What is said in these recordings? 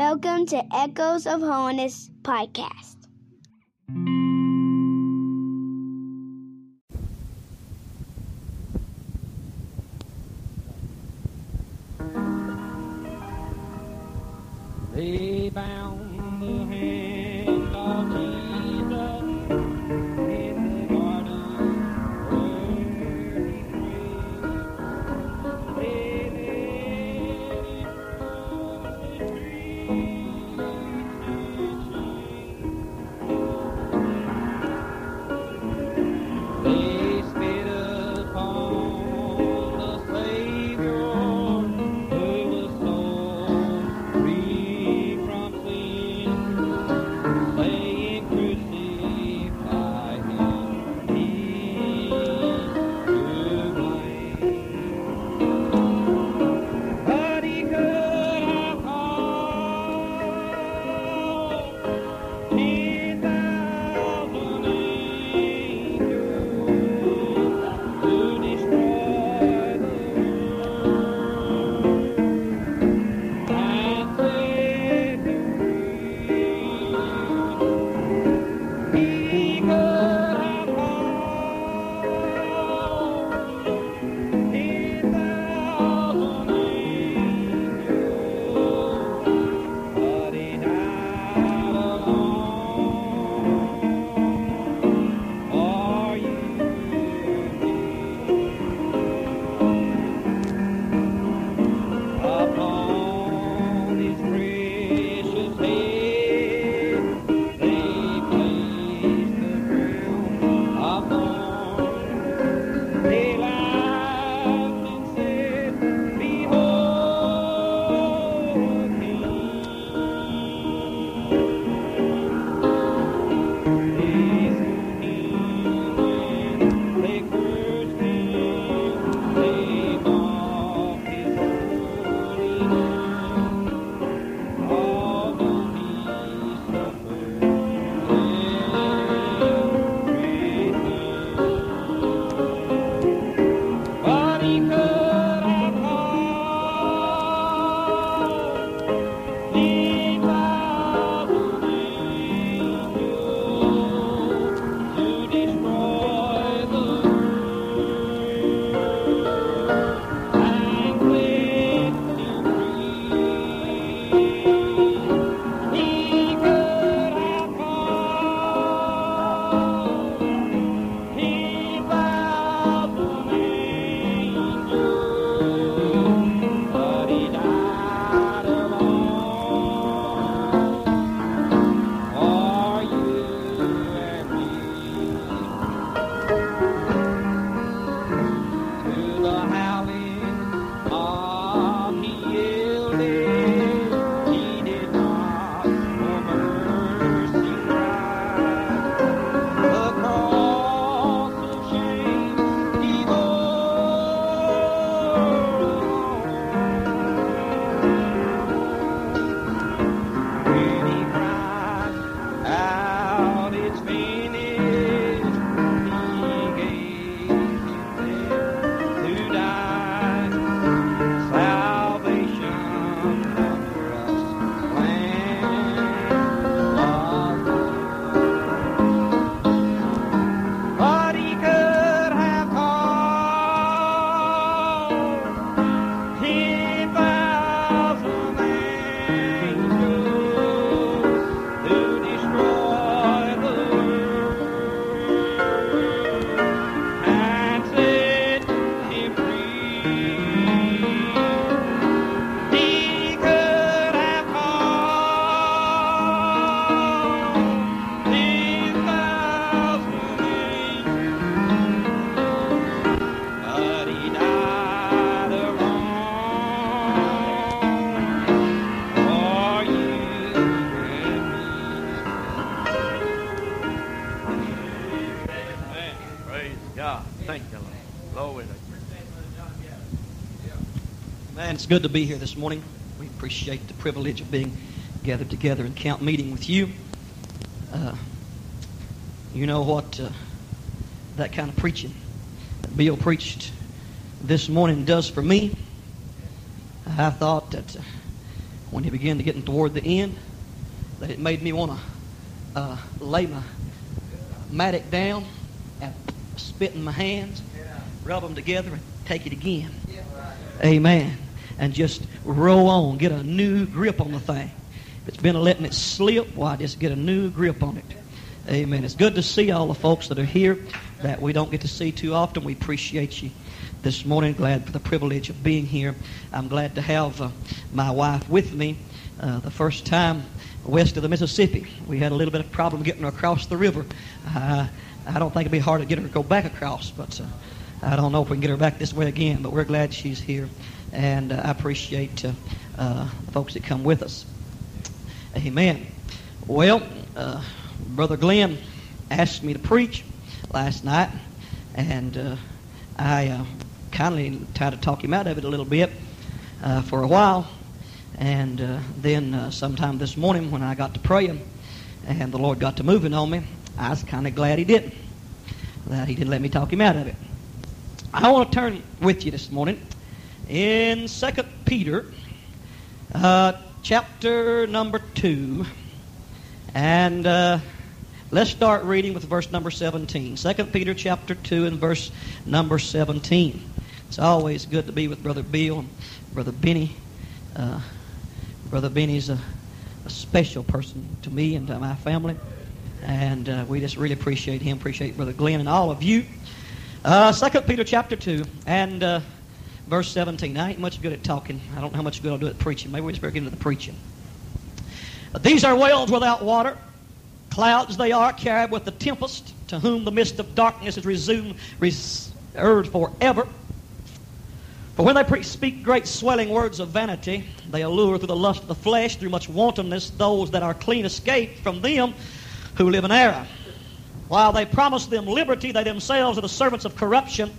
Welcome to Echoes of Holiness podcast. It's good to be here this morning. We appreciate the privilege of being gathered together in camp meeting with you. Uh, you know what? Uh, that kind of preaching that Bill preached this morning does for me. I thought that uh, when he began to get toward the end, that it made me want to uh, lay my mattock down and spit in my hands, rub them together, and take it again. Amen. And just roll on, get a new grip on the thing. If it's been letting it slip, why just get a new grip on it. Amen. It's good to see all the folks that are here that we don't get to see too often. We appreciate you this morning. Glad for the privilege of being here. I'm glad to have uh, my wife with me uh, the first time west of the Mississippi. We had a little bit of problem getting her across the river. Uh, I don't think it'd be hard to get her to go back across, but uh, I don't know if we can get her back this way again. But we're glad she's here, and uh, I appreciate uh, uh, the folks that come with us. Amen. Well, uh, Brother Glenn asked me to preach last night, and uh, I uh, kindly tried to talk him out of it a little bit for a while. And then sometime this morning when I got to praying and the Lord got to moving on me, I was kind of glad He didn't. That He didn't let me talk Him out of it. I want to turn with you this morning in Second Peter, uh, chapter number 2. And uh, let's start reading with verse number 17. 2 Peter chapter 2 and verse number 17. It's always good to be with Brother Bill and Brother Benny. Uh, Brother Benny's a, a, special person to me and to my family. And uh, we just really appreciate him, appreciate Brother Glenn and all of you. Uh, 2 Peter chapter 2 and uh, verse 17. I ain't much good at talking. I don't know how much good I'll do at preaching. Maybe we just better get into the preaching. These are wells without water. Clouds they are carried with the tempest, to whom the mist of darkness is resumed, reserved forever. For when they pre- speak great swelling words of vanity, they allure through the lust of the flesh, through much wantonness, those that are clean escaped from them who live in error. While they promise them liberty, they themselves are the servants of corruption,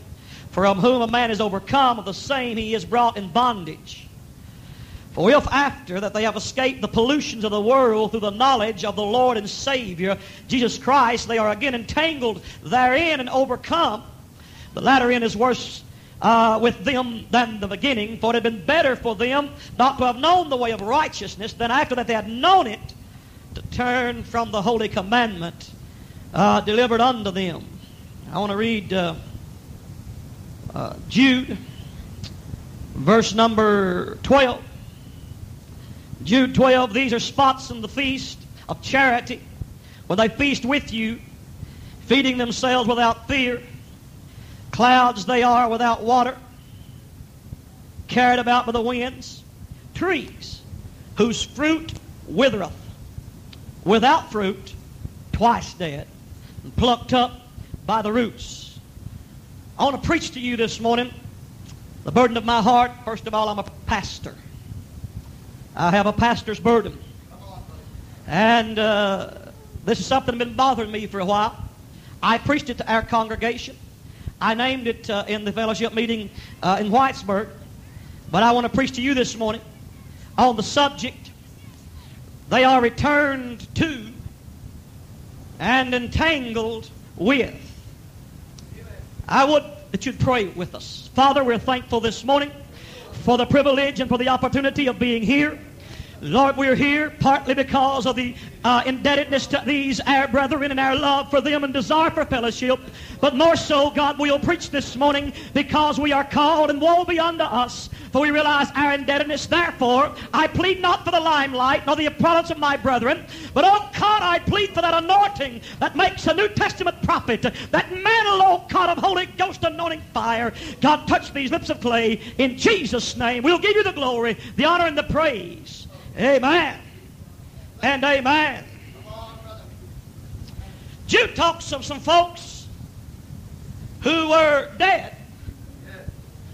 from whom a man is overcome, of the same he is brought in bondage. For if after that they have escaped the pollutions of the world through the knowledge of the Lord and Savior, Jesus Christ, they are again entangled therein and overcome, the latter end is worse uh, with them than the beginning, for it had been better for them not to have known the way of righteousness than after that they had known it to turn from the holy commandment uh, delivered unto them. I want to read uh, uh Jude, verse number 12. Jude 12, these are spots in the feast of charity when they feast with you, feeding themselves without fear. Clouds they are without water, carried about by the winds. Trees whose fruit withereth, without fruit, twice dead, and plucked up by the roots. I want to preach to you this morning the burden of my heart. First of all, I'm a pastor. I have a pastor's burden. And uh, this is something that's been bothering me for a while. I preached it to our congregation. I named it uh, in the fellowship meeting uh, in Whitesburg. But I want to preach to you this morning on the subject they are returned to and entangled with. I would that you'd pray with us. Father, we're thankful this morning for the privilege and for the opportunity of being here. Lord, we're here partly because of the uh, indebtedness to these our brethren and our love for them and desire for fellowship. But more so, God, we'll preach this morning because we are called and woe be unto us, for we realize our indebtedness. Therefore, I plead not for the limelight nor the applause of my brethren, but oh God, I plead for that anointing that makes a New Testament prophet, that mantle, oh God, of Holy Ghost anointing fire. God, touch these lips of clay in Jesus' name. We'll give you the glory, the honor, and the praise. Amen. And amen. Jude talks of some folks who were dead.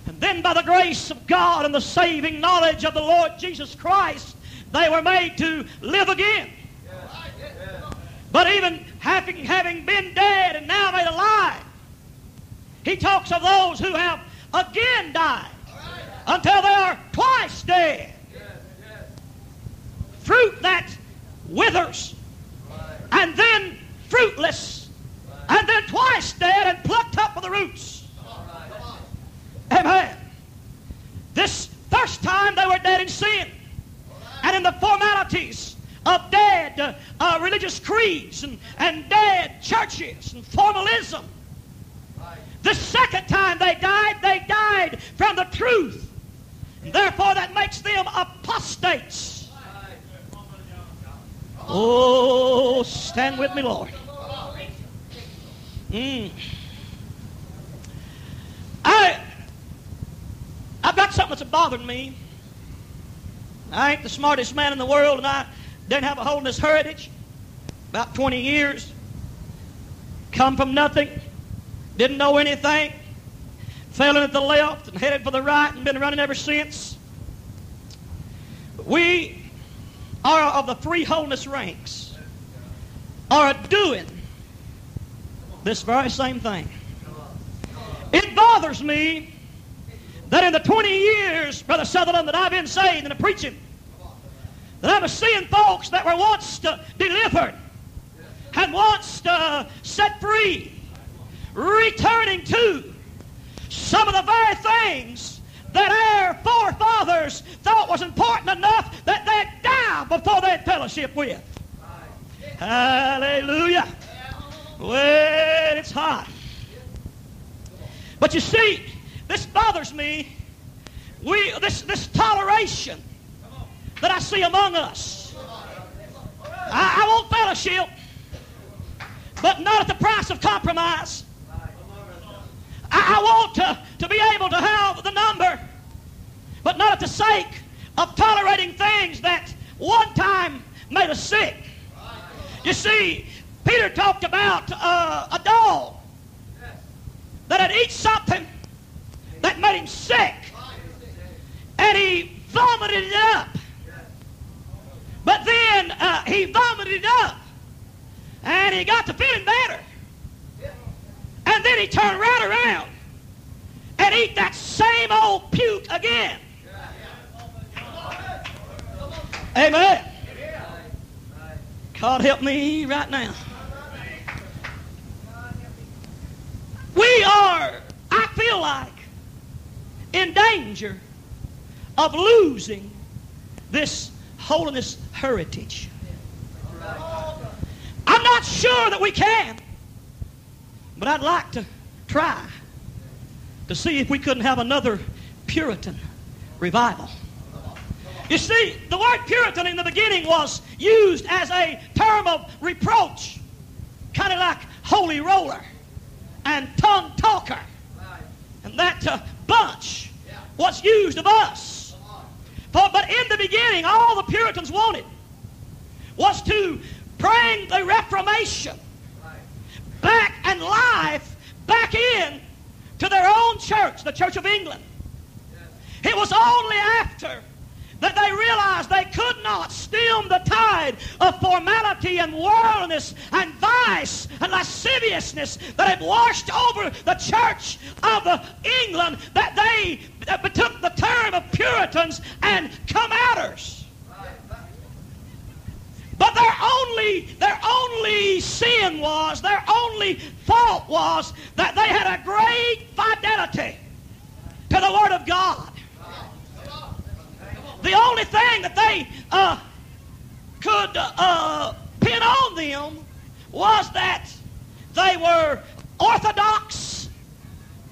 And then by the grace of God and the saving knowledge of the Lord Jesus Christ, they were made to live again. But even having, having been dead and now made alive, he talks of those who have again died until they are twice dead fruit that withers, and then fruitless, and then twice dead and plucked up with the roots. Amen. This first time they were dead in sin. And in the formalities of dead uh, uh, religious creeds and, and dead churches and formalism. The second time they died, they died from the truth. And therefore, that makes them apostates. Oh, stand with me, Lord. Mm. I, I've got something that's bothering me. I ain't the smartest man in the world, and I didn't have a holiness heritage. About 20 years. Come from nothing. Didn't know anything. Fell in at the left and headed for the right and been running ever since. We are of the free holiness ranks are doing this very same thing. It bothers me that in the 20 years, Brother Sutherland, that I've been saved and preaching, that I was seeing folks that were once uh, delivered and once uh, set free, returning to some of the very things that our forefathers thought was important enough that they'd die before they'd fellowship with. Hallelujah. Well, it's hot. But you see, this bothers me. We this this toleration that I see among us. I, I want fellowship, but not at the price of compromise. I, I want to, to be able to have the number, but not at the sake of tolerating things that one time made us sick. You see, Peter talked about uh, a dog that had eaten something that made him sick, and he vomited it up. But then uh, he vomited it up, and he got to feeling better. Then he turned right around and eat that same old puke again. Amen. God help me right now. We are, I feel like, in danger of losing this holiness heritage. I'm not sure that we can, but I'd like to try to see if we couldn't have another Puritan revival. You see, the word Puritan in the beginning was used as a term of reproach, kind of like holy roller and tongue talker. And that uh, bunch was used of us. For, but in the beginning, all the Puritans wanted was to bring the Reformation back and life back in to their own church, the Church of England. It was only after that they realized they could not stem the tide of formality and worldliness and vice and lasciviousness that had washed over the church of England that they took the term of Puritans and come outers. But their only, their only sin was, their only fault was that they had a great fidelity to the Word of God. The only thing that they uh, could uh, pin on them was that they were orthodox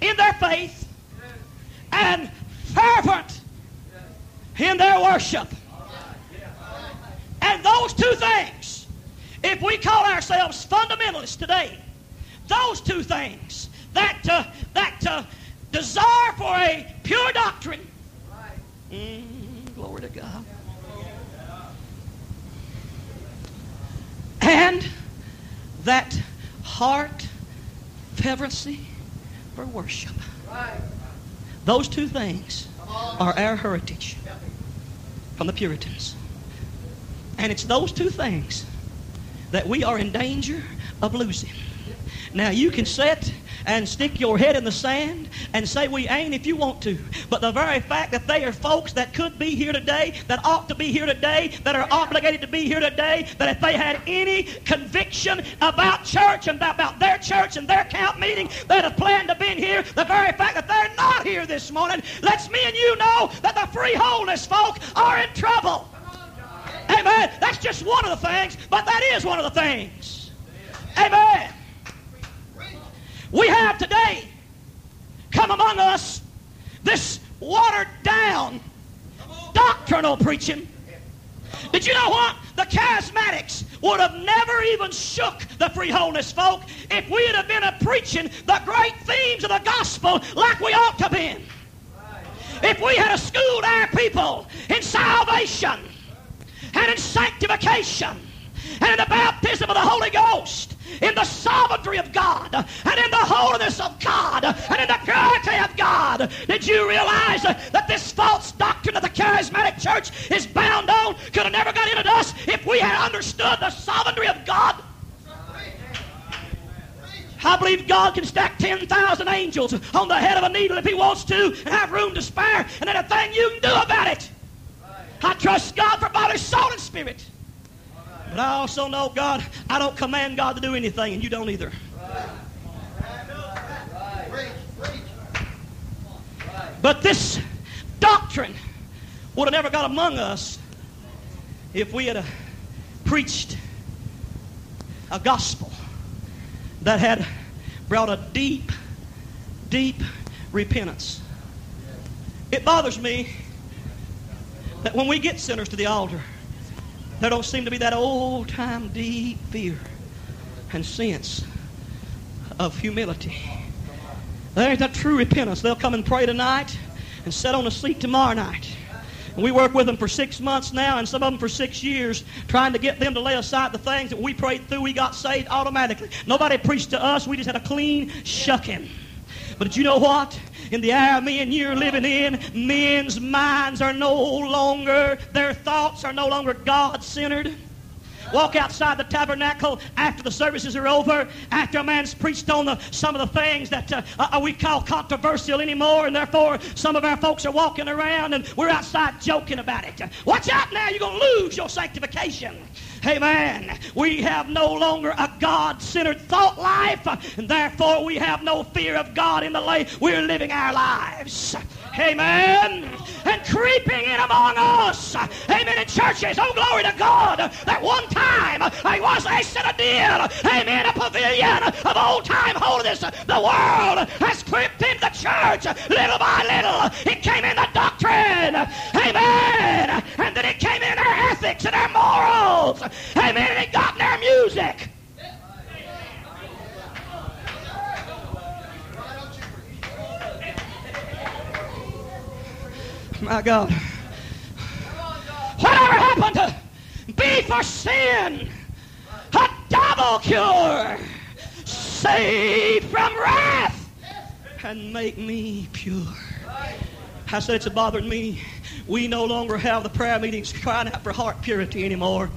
in their faith and fervent in their worship. And those two things, if we call ourselves fundamentalists today, those two things, that, uh, that uh, desire for a pure doctrine, mm, glory to God, and that heart fervency for worship. Those two things are our heritage from the Puritans. And it's those two things that we are in danger of losing. Now, you can set and stick your head in the sand and say we ain't if you want to. But the very fact that they are folks that could be here today, that ought to be here today, that are obligated to be here today, that if they had any conviction about church and about their church and their camp meeting, they'd have planned to be here. The very fact that they're not here this morning lets me and you know that the free holiness folk are in trouble. Amen. That's just one of the things, but that is one of the things. Amen. We have today come among us this watered down doctrinal preaching. Did you know what? The charismatics would have never even shook the free holiness folk if we had been a preaching the great themes of the gospel like we ought to be. If we had a schooled our people in salvation and in sanctification and in the baptism of the Holy Ghost, in the sovereignty of God, and in the holiness of God, and in the purity of God. Did you realize that this false doctrine of the charismatic church is bound on could have never got into us if we had understood the sovereignty of God? I believe God can stack 10,000 angels on the head of a needle if He wants to and have room to spare, and then a thing you can do about it. I trust God for body, soul, and spirit. But I also know, God, I don't command God to do anything, and you don't either. But this doctrine would have never got among us if we had uh, preached a gospel that had brought a deep, deep repentance. It bothers me that when we get sinners to the altar, there don't seem to be that old time deep fear and sense of humility. There ain't that true repentance. They'll come and pray tonight and sit on a seat tomorrow night. And we work with them for six months now, and some of them for six years, trying to get them to lay aside the things that we prayed through. We got saved automatically. Nobody preached to us. We just had a clean shucking. But you know what? In the hour me and you are living in, men's minds are no longer, their thoughts are no longer God centered. Walk outside the tabernacle after the services are over, after a man's preached on the, some of the things that uh, uh, we call controversial anymore, and therefore some of our folks are walking around and we're outside joking about it. Watch out now, you're going to lose your sanctification. Amen. We have no longer a God centered thought life, and therefore we have no fear of God in the way we're living our lives. Amen. And creeping in among us. Amen. In churches. Oh, glory to God. That one time I was a citadel. Amen. A pavilion of old time holiness. The world has crept into the church little by little. It came in the doctrine. Amen. And then it came in our ethics and our morals. Amen. And it got in our music. My God. Whatever happened to be for sin? A double cure. Saved from wrath and make me pure. I said it's bothering me. We no longer have the prayer meetings crying out for heart purity anymore.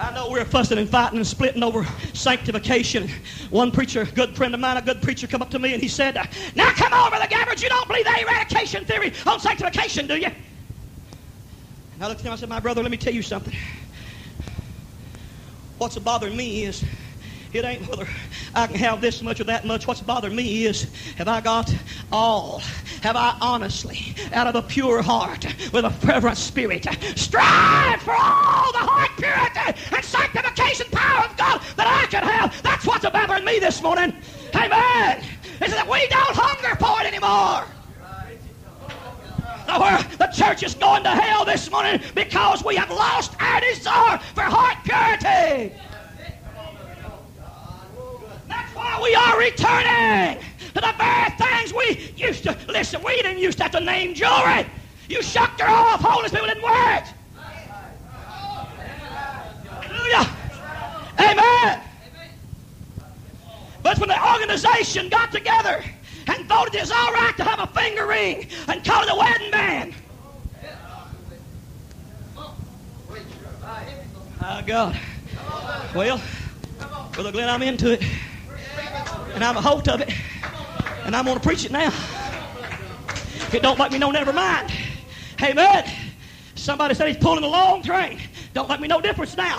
I know we're fussing and fighting and splitting over sanctification. One preacher, a good friend of mine, a good preacher, come up to me and he said, Now come over the Gabbard, you don't believe the eradication theory on sanctification, do you? And I looked at him, I said, My brother, let me tell you something. What's bothering me is it ain't whether I can have this much or that much. What's bothering me is have I got all? Have I honestly, out of a pure heart, with a fervent spirit, strive for all the heart purity and sanctification power of God that I can have? That's what's bothering me this morning. Amen. Is that we don't hunger for it anymore. Where the church is going to hell this morning because we have lost our desire for heart purity. That's why we are returning to the very things we used to. Listen, we didn't used to have to name jewelry. You shucked her off. Holiness people didn't wear it. Hallelujah. Amen. But when the organization got together and voted it's all right to have a finger ring and call it a wedding band. Oh, God. Well, Brother Glenn, I'm into it. And I'm a host of it. And I'm going to preach it now. If it don't like me know, never mind. Hey, man, Somebody said he's pulling a long train. Don't make me no difference now.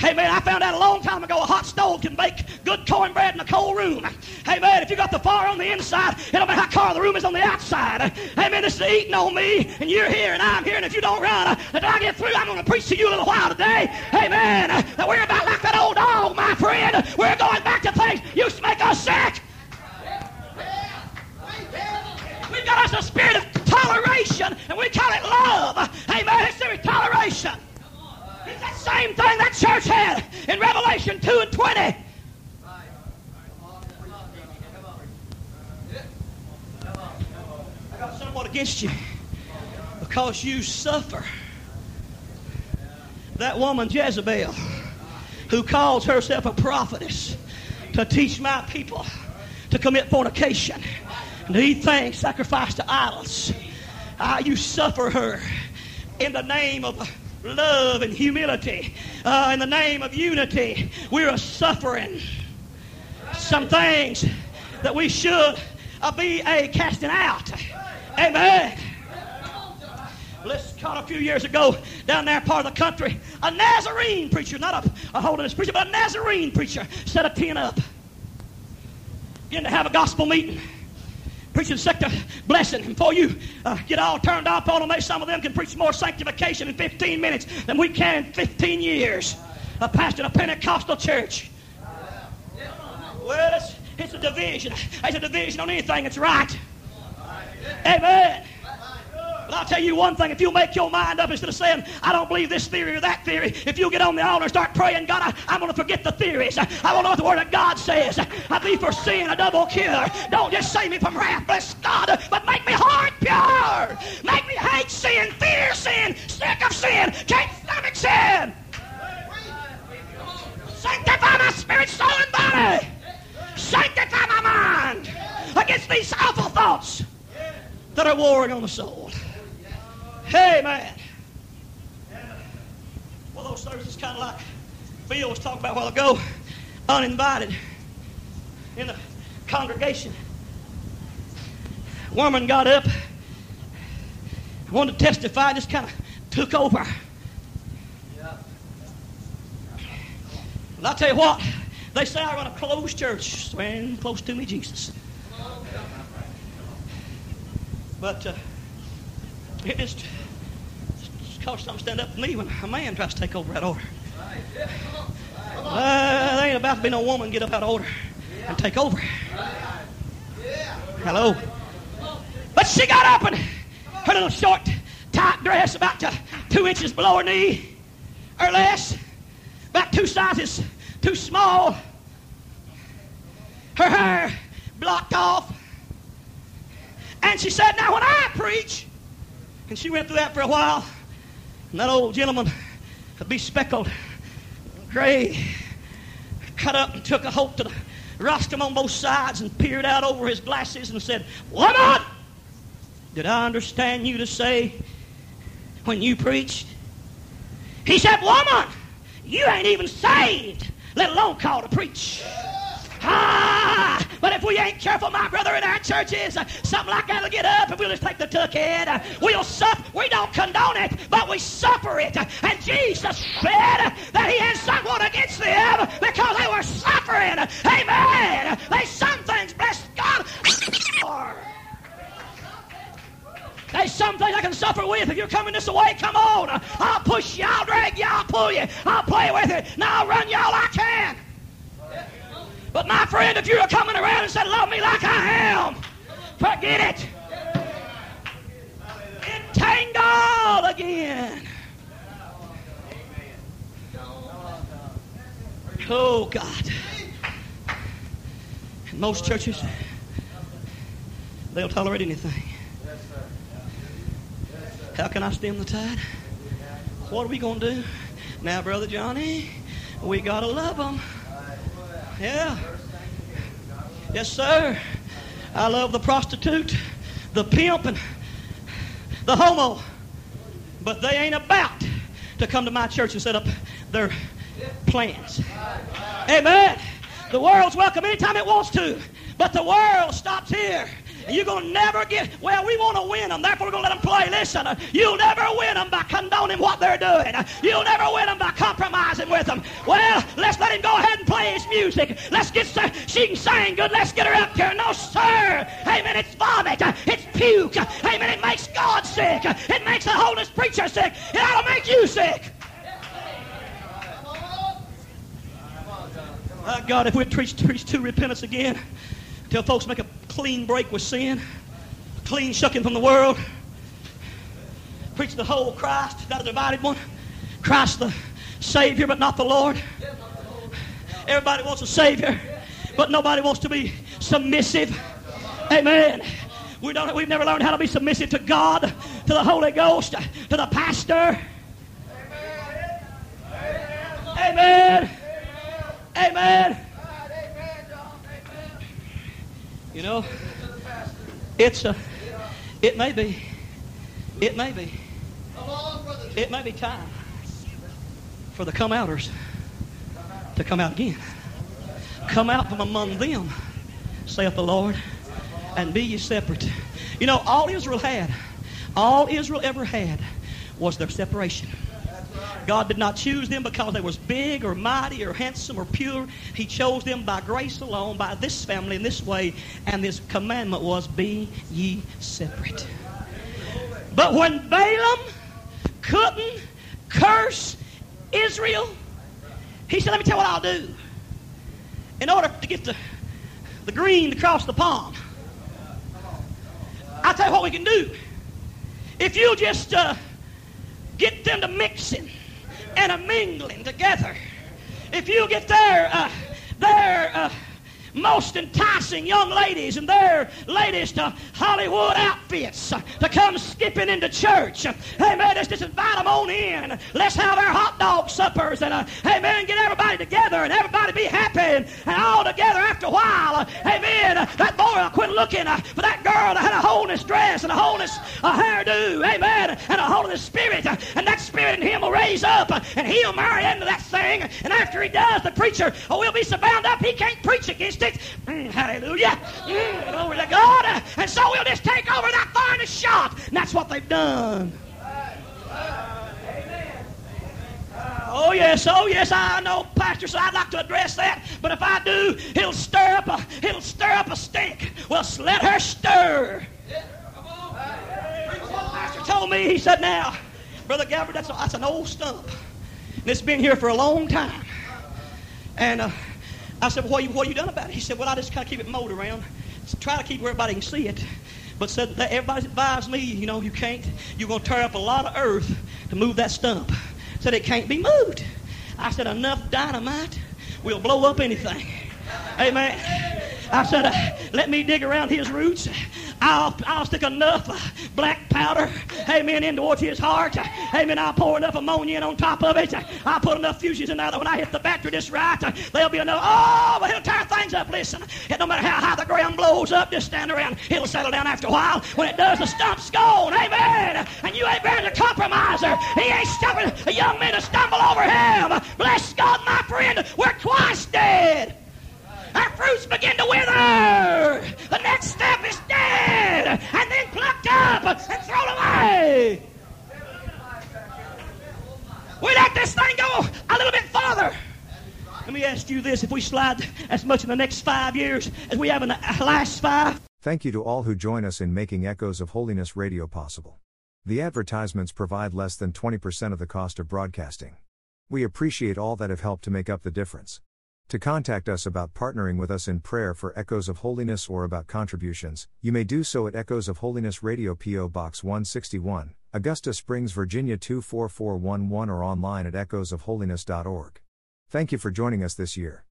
Hey man, I found out a long time ago a hot stove can bake good cornbread in a cold room. Hey man, if you got the fire on the inside, it don't matter how cold the room is on the outside. Hey man, this is eating on me, and you're here, and I'm here, and if you don't run, uh, until I get through, I'm going to preach to you a little while today. Hey man, uh, that we're about like that old dog, my friend. We're going back to things We've got us a spirit of toleration, and we call it love. Amen. It's there toleration. It's that same thing that church had in Revelation 2 and 20. I got somewhat against you because you suffer. That woman Jezebel, who calls herself a prophetess, to teach my people to commit fornication and to eat things sacrificed to idols. Ah, you suffer her in the name of love and humility, uh, in the name of unity. We're suffering some things that we should uh, be a casting out. Amen. Let's caught a few years ago down there part of the country. A Nazarene preacher, not a, a holiness preacher, but a Nazarene preacher, set a tent up. Began to have a gospel meeting. Preaching second blessing. And before you uh, get all turned off on them, some of them can preach more sanctification in 15 minutes than we can in 15 years. A pastor in a Pentecostal church. Well, it's, it's a division. It's a division on anything that's right. Amen. But I'll tell you one thing, if you make your mind up instead of saying, I don't believe this theory or that theory, if you get on the altar and start praying, God, I, am going to forget the theories. I want to know what the Word of God says. I be for sin a double cure. Don't just save me from wrath, bless God, but make me heart pure. Make me hate sin, fear sin, sick of sin, can't stomach sin. Sanctify my spirit, soul, and body. Sanctify my mind against these awful thoughts that are warring on the soul. Hey, man. Well, those services kind of like Phil was talking about a while ago, uninvited in the congregation. Woman got up, wanted to testify, just kind of took over. Well, I'll tell you what, they say I run a closed church, swearing close to me, Jesus. But uh, it just, just caused something stand up for me when a man tries to take over that order. Uh, there ain't about to be no woman get up out of order and take over. Hello. But she got up and her little short, tight dress about to two inches below her knee or less, about two sizes too small. Her hair blocked off. And she said, Now when I preach, and she went through that for a while, and that old gentleman could be speckled, gray, cut up and took a hold to the rostrum on both sides and peered out over his glasses and said, "What Woman, did I understand you to say when you preached? He said, Woman, you ain't even saved, let alone called to preach. Ah, but if we ain't careful, my brother, in our churches, something like that'll get up and we'll just take the tuck head. We'll suffer. We don't condone it, but we suffer it. And Jesus said that he had someone against them because they were suffering. Amen. They some things, bless God. There's some things I can suffer with. If you're coming this way, come on. I'll push you, I'll drag you, I'll pull you, I'll play with it. Now I'll run you all I can. But my friend, if you're coming around and said, Love me like I am, forget it. Entangled again. Oh, God. In most churches, they'll tolerate anything. How can I stem the tide? What are we going to do? Now, Brother Johnny, we got to love them. Yeah. Yes, sir. I love the prostitute, the pimp, and the homo. But they ain't about to come to my church and set up their plans. Amen. The world's welcome anytime it wants to. But the world stops here you're going to never get, well, we want to win them, therefore we're going to let them play. Listen, uh, you'll never win them by condoning what they're doing. Uh, You'll never win them by compromising with them. Well, let's let him go ahead and play his music. Let's get, she can sing good. Let's get her up here. No, sir. Amen. It's vomit. Uh, It's puke. Amen. It makes God sick. It makes the holiness preacher sick. It ought to make you sick. God, if we preach, preach to repentance again, till folks make a clean break with sin, clean shucking from the world, preach the whole Christ, not a divided one, Christ the Savior, but not the Lord. Everybody wants a Savior, but nobody wants to be submissive. Amen. We don't, we've never learned how to be submissive to God, to the Holy Ghost, to the pastor. Amen. Amen. You know, it's a, it may be, it may be, it may be time for the come outers to come out again. Come out from among them, saith the Lord, and be ye separate. You know, all Israel had, all Israel ever had was their separation. God did not choose them because they was big or mighty or handsome or pure. He chose them by grace alone, by this family in this way. And this commandment was, be ye separate. But when Balaam couldn't curse Israel, he said, let me tell you what I'll do. In order to get the, the green to cross the pond, I'll tell you what we can do. If you just uh, get them to mixing and a mingling together, if you get their uh, their uh, most enticing young ladies and their latest uh, Hollywood outfits uh, to come skipping into church. Hey, Amen. Let's just invite them on in. Let's have our hot dog suppers and, uh, amen, get everybody together and everybody be happy and, all together after a while. Uh, amen. Uh, that boy will quit looking uh, for that girl that had a hole in his dress and a hole in his uh, hairdo. Amen. And a hole in his spirit. Uh, and that spirit in him will raise up uh, and he'll marry into that thing. And after he does, the preacher oh, will be so bound up he can't preach against it. Mm, hallelujah. Mm, glory to God. And so we'll just take over that finest shot. And that's what they've done. Oh yes, oh yes, I know, Pastor. So I'd like to address that, but if I do, he'll stir up a, he'll stir up a stink. Well, let her stir. Pastor told me, he said, now, brother Gabbard, that's a, that's an old stump, and it's been here for a long time. And uh, I said, well, what you, what you done about it? He said, well, I just kind of keep it mowed around, try to keep where everybody can see it. But said that everybody's advised me, you know, you can't. You're going to tear up a lot of earth to move that stump. Said it can't be moved. I said enough dynamite will blow up anything. Amen. I said, uh, let me dig around his roots. I'll, I'll stick enough uh, black powder, amen, in towards his heart. Amen. I'll pour enough ammonia in on top of it. I'll put enough fuses in there that when I hit the battery just right, there'll be enough. Oh, but he'll tear things up. Listen, it no matter how high the ground blows up, just stand around. It'll settle down after a while. When it does, the stump's gone. Amen. And you ain't bearing the compromiser. He ain't stopping a young man to stumble over him. Bless God, my friend. We're twice dead. Our fruits begin to wither. Step is dead and then plucked up and thrown away. We let this thing go a little bit farther. Let me ask you this if we slide as much in the next five years as we have in the last five, Thank you to all who join us in making Echoes of Holiness Radio possible. The advertisements provide less than 20% of the cost of broadcasting. We appreciate all that have helped to make up the difference. To contact us about partnering with us in prayer for Echoes of Holiness or about contributions, you may do so at Echoes of Holiness Radio P.O. Box 161, Augusta Springs, Virginia 24411 or online at echoesofholiness.org. Thank you for joining us this year.